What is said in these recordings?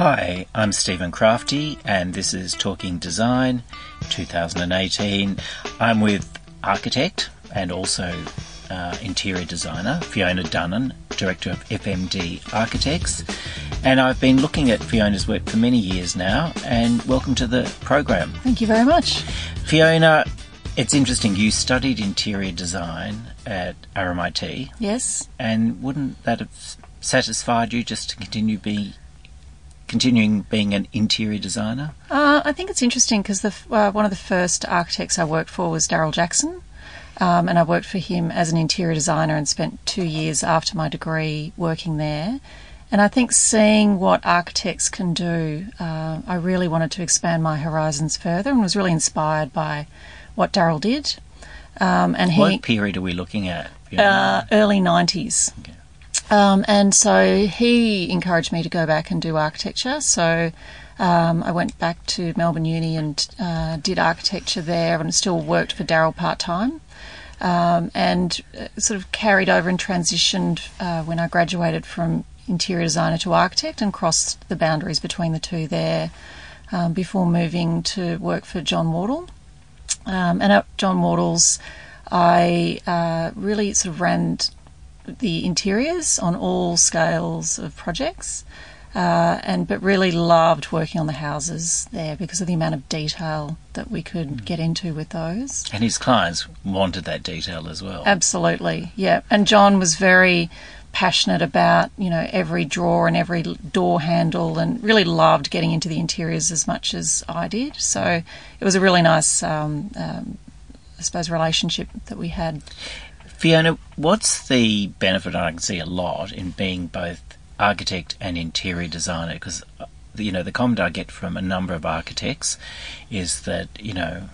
Hi, I'm Stephen Crafti, and this is Talking Design 2018. I'm with architect and also uh, interior designer Fiona Dunin, director of FMD Architects. And I've been looking at Fiona's work for many years now, and welcome to the program. Thank you very much. Fiona, it's interesting. You studied interior design at RMIT. Yes. And wouldn't that have satisfied you just to continue be continuing being an interior designer? Uh, I think it's interesting because uh, one of the first architects I worked for was Daryl Jackson. Um, and I worked for him as an interior designer and spent two years after my degree working there. And I think seeing what architects can do, uh, I really wanted to expand my horizons further and was really inspired by what Daryl did. Um, and he, what period are we looking at? Uh, early 90s. Okay. Um, and so he encouraged me to go back and do architecture. So um, I went back to Melbourne Uni and uh, did architecture there and still worked for Daryl part time. Um, and uh, sort of carried over and transitioned uh, when I graduated from interior designer to architect and crossed the boundaries between the two there um, before moving to work for John Wardle. Um, and at John Wardle's, I uh, really sort of ran the interiors on all scales of projects. Uh, and but really loved working on the houses there because of the amount of detail that we could mm. get into with those. And his clients wanted that detail as well. Absolutely, yeah. And John was very passionate about you know every drawer and every door handle, and really loved getting into the interiors as much as I did. So it was a really nice, um, um, I suppose, relationship that we had. Fiona, what's the benefit? I can see a lot in being both architect and interior designer because uh, you know the comment I get from a number of architects is that you know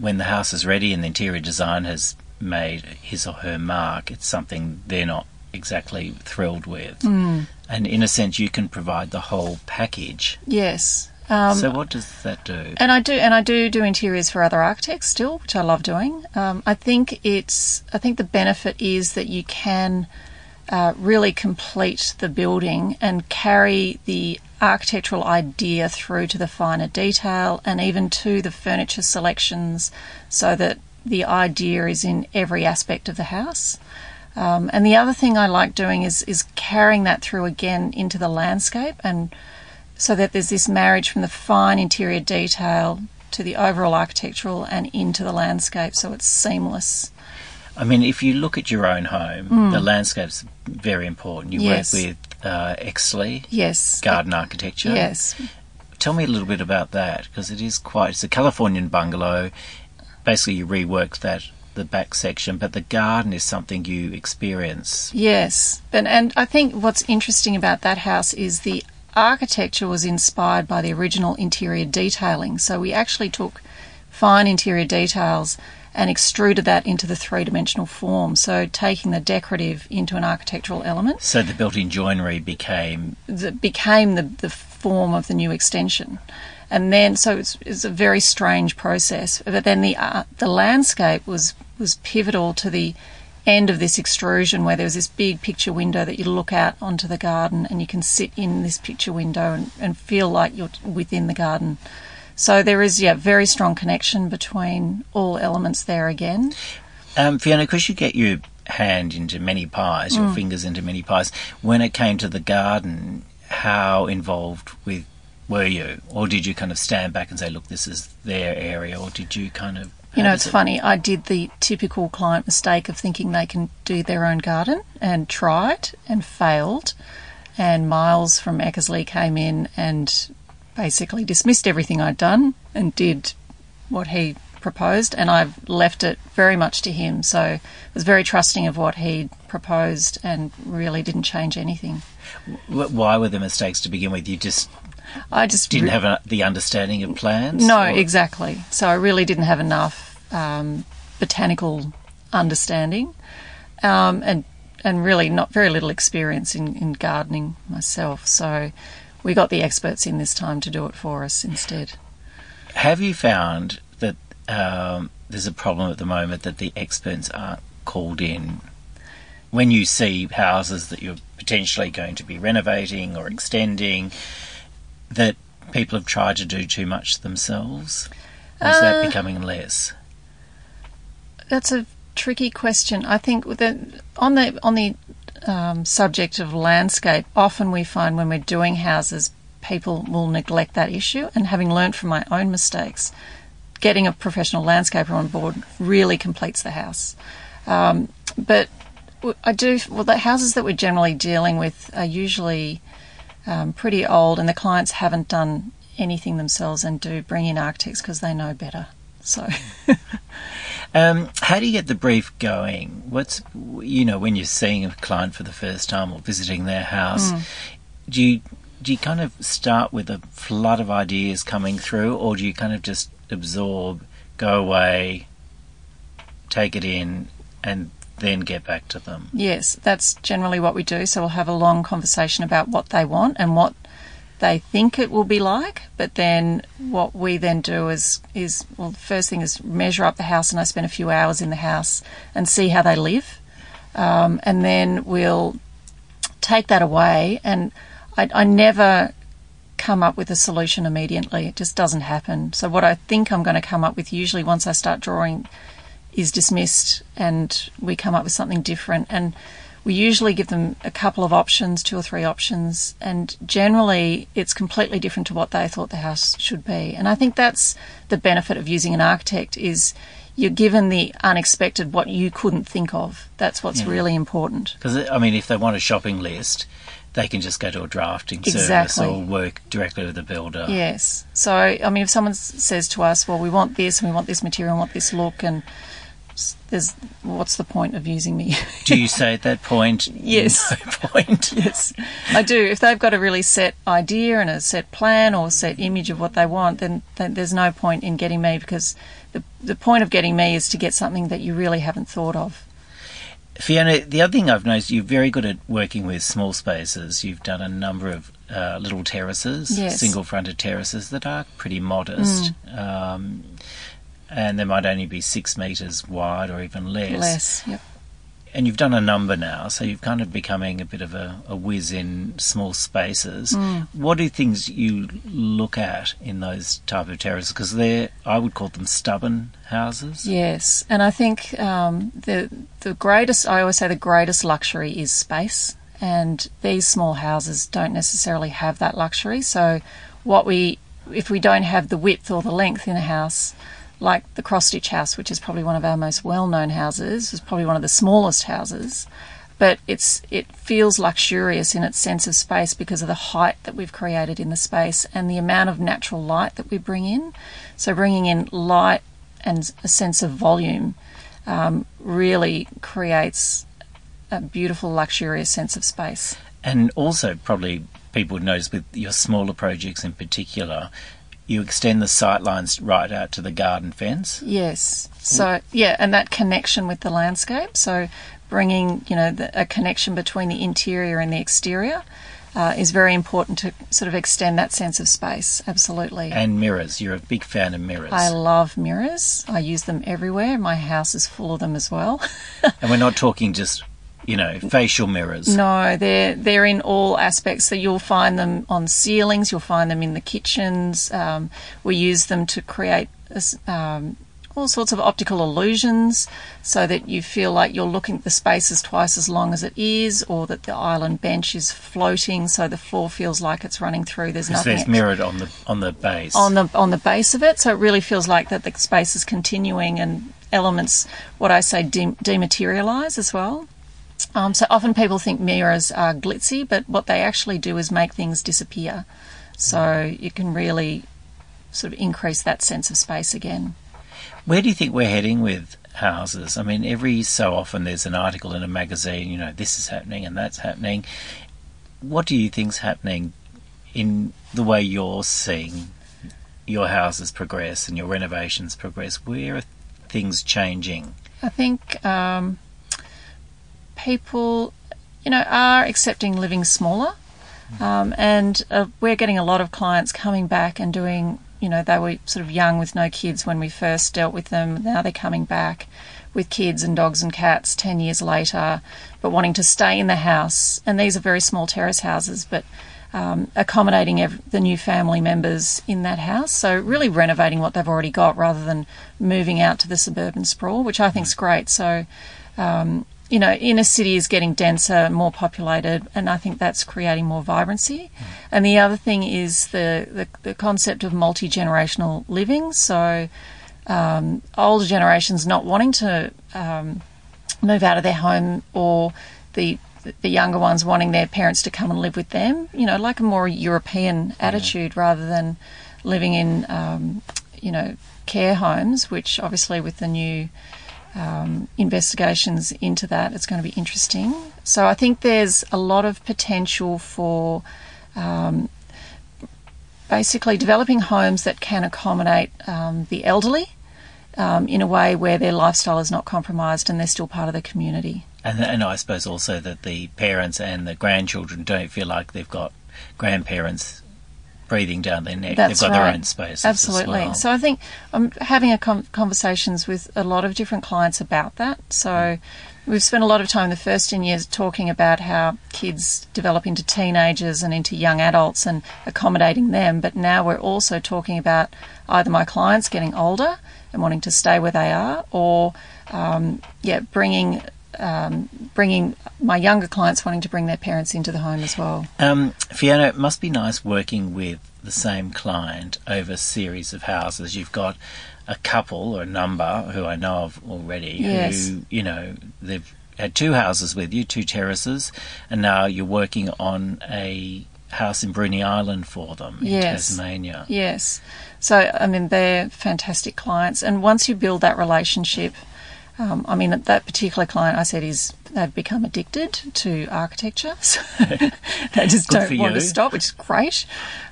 when the house is ready and the interior design has made his or her mark, it's something they're not exactly thrilled with. Mm. And in a sense, you can provide the whole package. Yes. Um, so what does that do? And I do, and I do do interiors for other architects still, which I love doing. Um, I think it's, I think the benefit is that you can uh, really complete the building and carry the architectural idea through to the finer detail and even to the furniture selections, so that the idea is in every aspect of the house. Um, and the other thing I like doing is is carrying that through again into the landscape and so that there's this marriage from the fine interior detail to the overall architectural and into the landscape so it's seamless. I mean, if you look at your own home, mm. the landscape's very important. You yes. work with uh, Eckersley, yes, garden architecture, yes. Tell me a little bit about that because it is quite. It's a Californian bungalow. Basically, you reworked that the back section, but the garden is something you experience. Yes, and and I think what's interesting about that house is the architecture was inspired by the original interior detailing. So we actually took fine interior details and extruded that into the three dimensional form. So taking the decorative into an architectural element. So the built in joinery became the, became the, the form of the new extension. And then, so it's, it's a very strange process. But then the uh, the landscape was was pivotal to the end of this extrusion where there was this big picture window that you look out onto the garden and you can sit in this picture window and, and feel like you're within the garden. So there is, yeah, very strong connection between all elements there again. Um, Fiona, because you get your hand into many pies, your mm. fingers into many pies, when it came to the garden, how involved with were you? Or did you kind of stand back and say, look, this is their area? Or did you kind of you know, it's funny. I did the typical client mistake of thinking they can do their own garden and tried and failed. And Miles from Eckersley came in and basically dismissed everything I'd done and did what he proposed. And I've left it very much to him. So I was very trusting of what he proposed and really didn't change anything. Why were the mistakes to begin with? You just I just didn't have a, the understanding of plans. No, or? exactly. So I really didn't have enough um, botanical understanding, um, and and really not very little experience in, in gardening myself. So we got the experts in this time to do it for us instead. Have you found that um, there's a problem at the moment that the experts aren't called in when you see houses that you're potentially going to be renovating or extending? That people have tried to do too much themselves? Or is that Uh, becoming less? That's a tricky question. I think that on the on the um, subject of landscape, often we find when we're doing houses, people will neglect that issue. And having learned from my own mistakes, getting a professional landscaper on board really completes the house. Um, but I do well. The houses that we're generally dealing with are usually um, pretty old, and the clients haven't done anything themselves and do bring in architects because they know better. So. Um, how do you get the brief going? What's you know when you're seeing a client for the first time or visiting their house? Hmm. Do you do you kind of start with a flood of ideas coming through, or do you kind of just absorb, go away, take it in, and then get back to them? Yes, that's generally what we do. So we'll have a long conversation about what they want and what they think it will be like. But then what we then do is is well, the first thing is measure up the house, and I spend a few hours in the house and see how they live, um, and then we'll take that away. And I, I never come up with a solution immediately. It just doesn't happen. So what I think I'm going to come up with usually once I start drawing is dismissed and we come up with something different and we usually give them a couple of options, two or three options, and generally it's completely different to what they thought the house should be. And I think that's the benefit of using an architect is you're given the unexpected what you couldn't think of. That's what's Yeah. really important. Because I mean, if they want a shopping list, they can just go to a drafting service or work directly with the builder. Yes. So, I mean, if someone says to us, well, we want this and we want this material and want this look, and there's what's the point of using me? Do you say at that point? Yes. No point. yes, I do. If they've got a really set idea and a set plan or set image of what they want, then, then there's no point in getting me because the, the point of getting me is to get something that you really haven't thought of. Fiona, the other thing I've noticed, you're very good at working with small spaces. You've done a number of uh, little terraces, Yes. single fronted terraces that are pretty modest. Um, and they might only be six metres wide or even less. Less. Yep. And you've done a number now, so you've kind of becoming a bit of a, a whiz in small spaces. Mm. What are things you look at in those type of terraces? Because they're, I would call them stubborn houses. Yes, and I think um, the the greatest. I always say the greatest luxury is space, and these small houses don't necessarily have that luxury. So, what we if we don't have the width or the length in a house, like the cross stitch house, which is probably one of our most well known houses, is probably one of the smallest houses. But it's it feels luxurious in its sense of space because of the height that we've created in the space and the amount of natural light that we bring in. So bringing in light and a sense of volume um, really creates a beautiful, luxurious sense of space. And also, probably people would notice with your smaller projects in particular, you extend the sight lines right out to the garden fence. Yes. So yeah, and that connection with the landscape. So bringing you know the, a connection between the interior and the exterior uh, is very important to sort of extend that sense of space. Absolutely. And mirrors. You're a big fan of mirrors. I love mirrors. I use them everywhere. My house is full of them as well. and we're not talking just, you know, facial mirrors. No, they're they're in all aspects. So you'll find them on ceilings. You'll find them in the kitchens. Um, we use them to create um, all sorts of optical illusions, so that you feel like you're looking at the space is twice as long as it is, or that the island bench is floating, so the floor feels like it's running through. There's nothing there's mirrored on the on the base. on the on the base of it, so it really feels like that the space is continuing and elements, what I say, de- dematerialize as well. Um, so often people think mirrors are glitzy, but what they actually do is make things disappear. So you can really sort of increase that sense of space again. Where do you think we're heading with houses? I mean, every so often there's an article in a magazine, you know, this is happening and that's happening. What do you think's happening in the way you're seeing your houses progress and your renovations progress? Where are things changing? I think um, people, you know, are accepting living smaller, um, and uh, we're getting a lot of clients coming back and doing. You know, they were sort of young with no kids when we first dealt with them. Now they're coming back with kids and dogs and cats 10 years later, but wanting to stay in the house. And these are very small terrace houses, but um, accommodating the new family members in that house. So really renovating what they've already got rather than moving out to the suburban sprawl, which I think is great. So. Um, you know, inner city is getting denser, more populated, and I think that's creating more vibrancy. Mm. And the other thing is the, the, the concept of multi generational living. So, um, older generations not wanting to um, move out of their home or the the younger ones wanting their parents to come and live with them. You know, like a more European attitude rather than living in, um, you know, care homes, which obviously with the new um, investigations into that, it's going to be interesting. So I think there's a lot of potential for um, basically developing homes that can accommodate um, the elderly um, in a way where their lifestyle is not compromised and they're still part of the community. And, and I suppose also that the parents and the grandchildren don't feel like they've got grandparents breathing down their neck. That's They've got right. their own space. Absolutely. Well. So I think I'm having a com- conversations with a lot of different clients about that. So mm. we've spent a lot of time in the first 10 years talking about how kids develop into teenagers and into young adults and accommodating them. But now we're also talking about either my clients getting older and wanting to stay where they are, or um, yeah, bringing um, bringing my younger clients wanting to bring their parents into the home as well. Um, Fiona, it must be nice working with the same client over a series of houses. You've got a couple or a number who I know of already yes. who, you know, they've had two houses with you, two terraces, and now you're working on a house in Bruny Island for them in yes. Tasmania. Yes. So, I mean, they're fantastic clients. And once you build that relationship, um, I mean, that particular client I said is they've become addicted to architecture. So they just Good don't want you. to stop, which is great.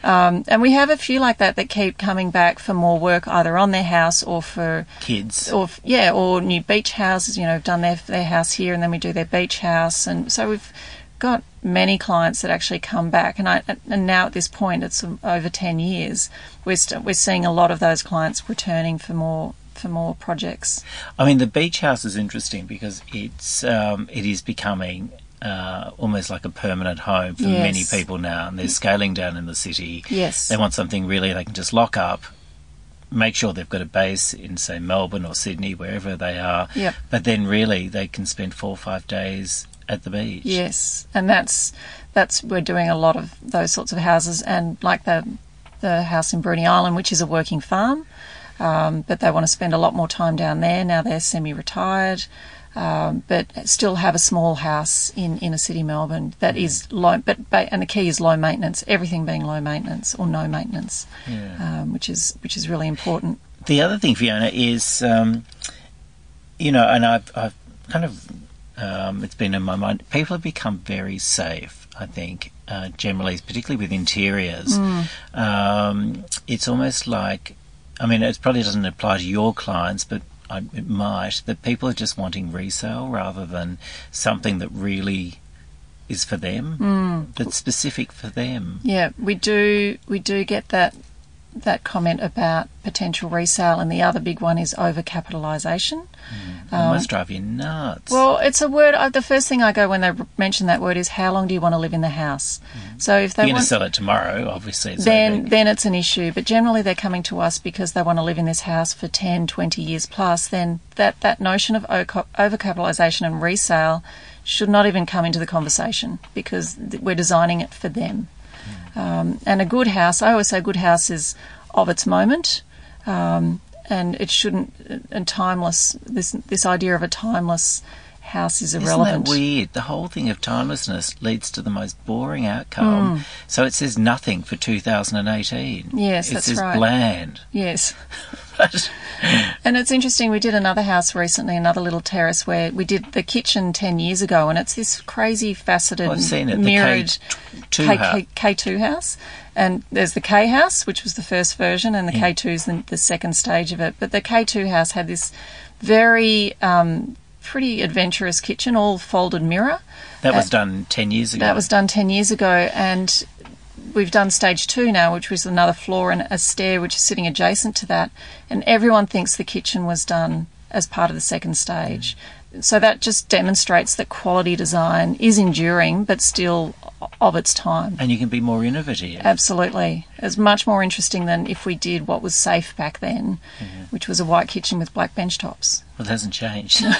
Um, and we have a few like that that keep coming back for more work either on their house or for kids. Or, yeah, or new beach houses, you know, done their, their house here and then we do their beach house. And so we've got many clients that actually come back, and I and now at this point it's over ten years. We're we st- we're seeing a lot of those clients returning for more for more projects. I mean, the beach house is interesting because it's um, it is becoming. Uh, almost like a permanent home for Yes. many people now, and they're scaling down in the city. Yes. They want something really they can just lock up, make sure they've got a base in, say, Melbourne or Sydney, wherever they are. Yep. But then really they can spend four or five days at the beach. Yes, and that's that's we're doing a lot of those sorts of houses, and like the the house in Bruny Island, which is a working farm, um, but they want to spend a lot more time down there now. They're semi-retired, um, but still have a small house in inner city Melbourne that is low. But and the key is low maintenance. Everything being low maintenance or no maintenance, Yeah. um, which is which is really important. The other thing, Fiona, is um, you know, and I've, I've kind of um, it's been in my mind. People have become very safe. I think uh, generally, particularly with interiors, um, it's almost like. I mean, it probably doesn't apply to your clients, but I, it might. That people are just wanting resale rather than something that really is for them, hmm. that's specific for them. Yeah, we do we do get that that comment about potential resale, and the other big one is overcapitalisation. It must drive you nuts. Well, it's a word. Uh, the first thing I go when they mention that word is, "How long do you want to live in the house?" So if they want, to sell it tomorrow, obviously. It's then then it's an issue. But generally, they're coming to us because they want to live in this house for 10, 20 years plus. Then that that notion of overcapitalisation and resale should not even come into the conversation because we're designing it for them. Um, and a good house, I always say, a good house is of its moment. Um, and it shouldn't, and timeless. This this idea of a timeless house is irrelevant. Isn't that weird? The whole thing of timelessness leads to the most boring outcome. So it says nothing for 2018. Hmm. Yes, it that's says right. bland. Yes. But And it's interesting, we did another house recently, another little terrace where we did the kitchen 10 years ago, and it's this crazy faceted, I've seen it. Mirrored K2 K, house. K, K2 house. And there's the K house, which was the first version, and the K2 is the, the second stage of it. But the K2 house had this very um, pretty adventurous kitchen, all folded mirror. that was uh, done 10 years ago. That was done 10 years ago, and we've done stage two now, which was another floor and a stair which is sitting adjacent to that. And everyone thinks the kitchen was done as part of the second stage. So that just demonstrates that quality design is enduring, but still of its time. And you can be more innovative. Absolutely. It's much more interesting than if we did what was safe back then, mm-hmm. which was a white kitchen with black bench tops. Well, it hasn't changed.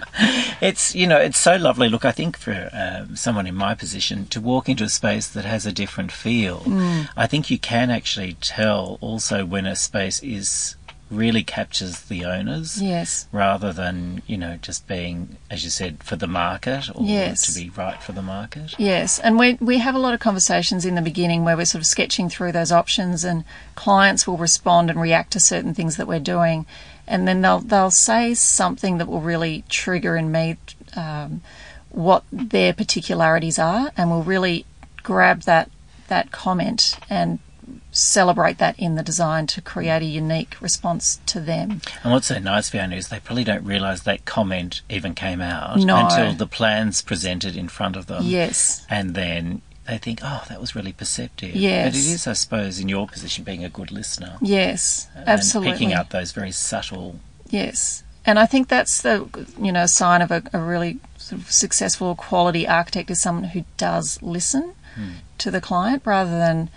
it's you know it's so lovely. Look, I think for uh, someone in my position to walk into a space that has a different feel, mm. I think you can actually tell also when a space is really captures the owners. Yes. Rather than, you know, just being, as you said, for the market or yes. to be right for the market. Yes. And we, we have a lot of conversations in the beginning where we're sort of sketching through those options and clients will respond and react to certain things that we're doing. And then they'll, they'll say something that will really trigger in me um, what their particularities are and will really grab that that comment and celebrate that in the design to create a unique response to them. And what's so nice, Fiona, is they probably don't realise that comment even came out no. until the plan's presented in front of them. Yes. And then they think, oh, that was really perceptive. Yes. But it is, I suppose, in your position, being a good listener. Yes, absolutely. picking up those very subtle. Yes. And I think that's the, you know, sign of a, a really sort of successful quality architect is someone who does listen hmm. to the client rather than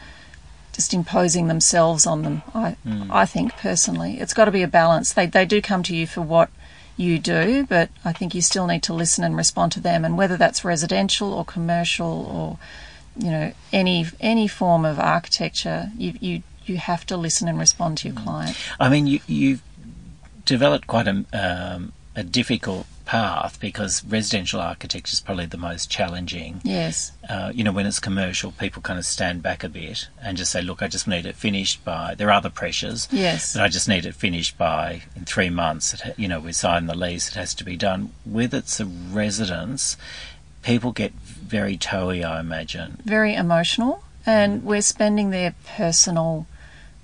just imposing themselves on them. I mm. I think personally, it's got to be a balance. They they do come to you for what you do, but I think you still need to listen and respond to them. And whether that's residential or commercial or you know any any form of architecture, you you you have to listen and respond to your mm. client. I mean, you you've developed quite a um, a difficult path because residential architecture is probably the most challenging. Yes. Uh, you know, when it's commercial, people kind of stand back a bit and just say, look, I just need it finished by, there are other pressures. Yes. But I just need it finished by, in three months, it, you know, we sign the lease, it has to be done. With it's a residence, people get very toey, I imagine. Very emotional. And mm. we're spending their personal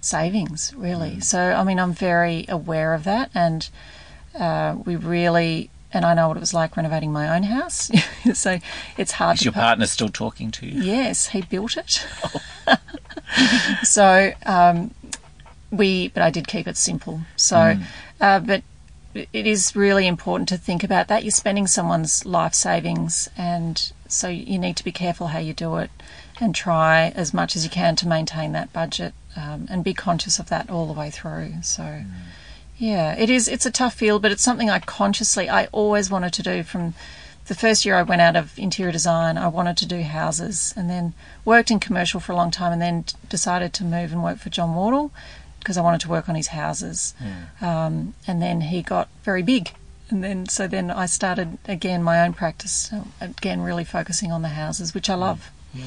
savings, really. Mm. So, I mean, I'm very aware of that. And uh, we really and I know what it was like renovating my own house. so it's hard. Is your partner still talking to you? Yes, he built it. Oh. so um, we, but I did keep it simple. So, mm. uh, but it is really important to think about that. You're spending someone's life savings, and so you need to be careful how you do it, and try as much as you can to maintain that budget, um, and be conscious of that all the way through. So. Mm. Yeah, it is. It's a tough field, but it's something I consciously, I always wanted to do from the first year I went out of interior design. I wanted to do houses and then worked in commercial for a long time and then decided to move and work for John Wardle because I wanted to work on his houses. Yeah. Um, and then he got very big. And then, so then I started again my own practice, again, really focusing on the houses, which I love. Yeah.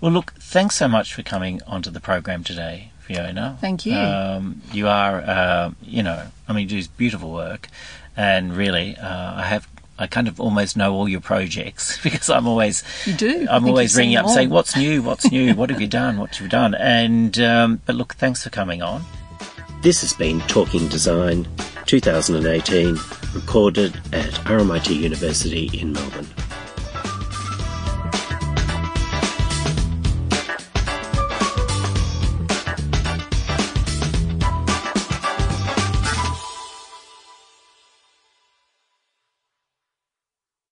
Well, look, thanks so much for coming onto the program today. Fiona. Thank you. Um, you are, uh, you know, I mean, you do beautiful work, and really, uh, I have. I kind of almost know all your projects because I'm always you do. I'm always ringing up saying, "What's new? What's new? what have you done? What have you done?" And um, but look, thanks for coming on. This has been Talking Design 2018, recorded at RMIT University in Melbourne.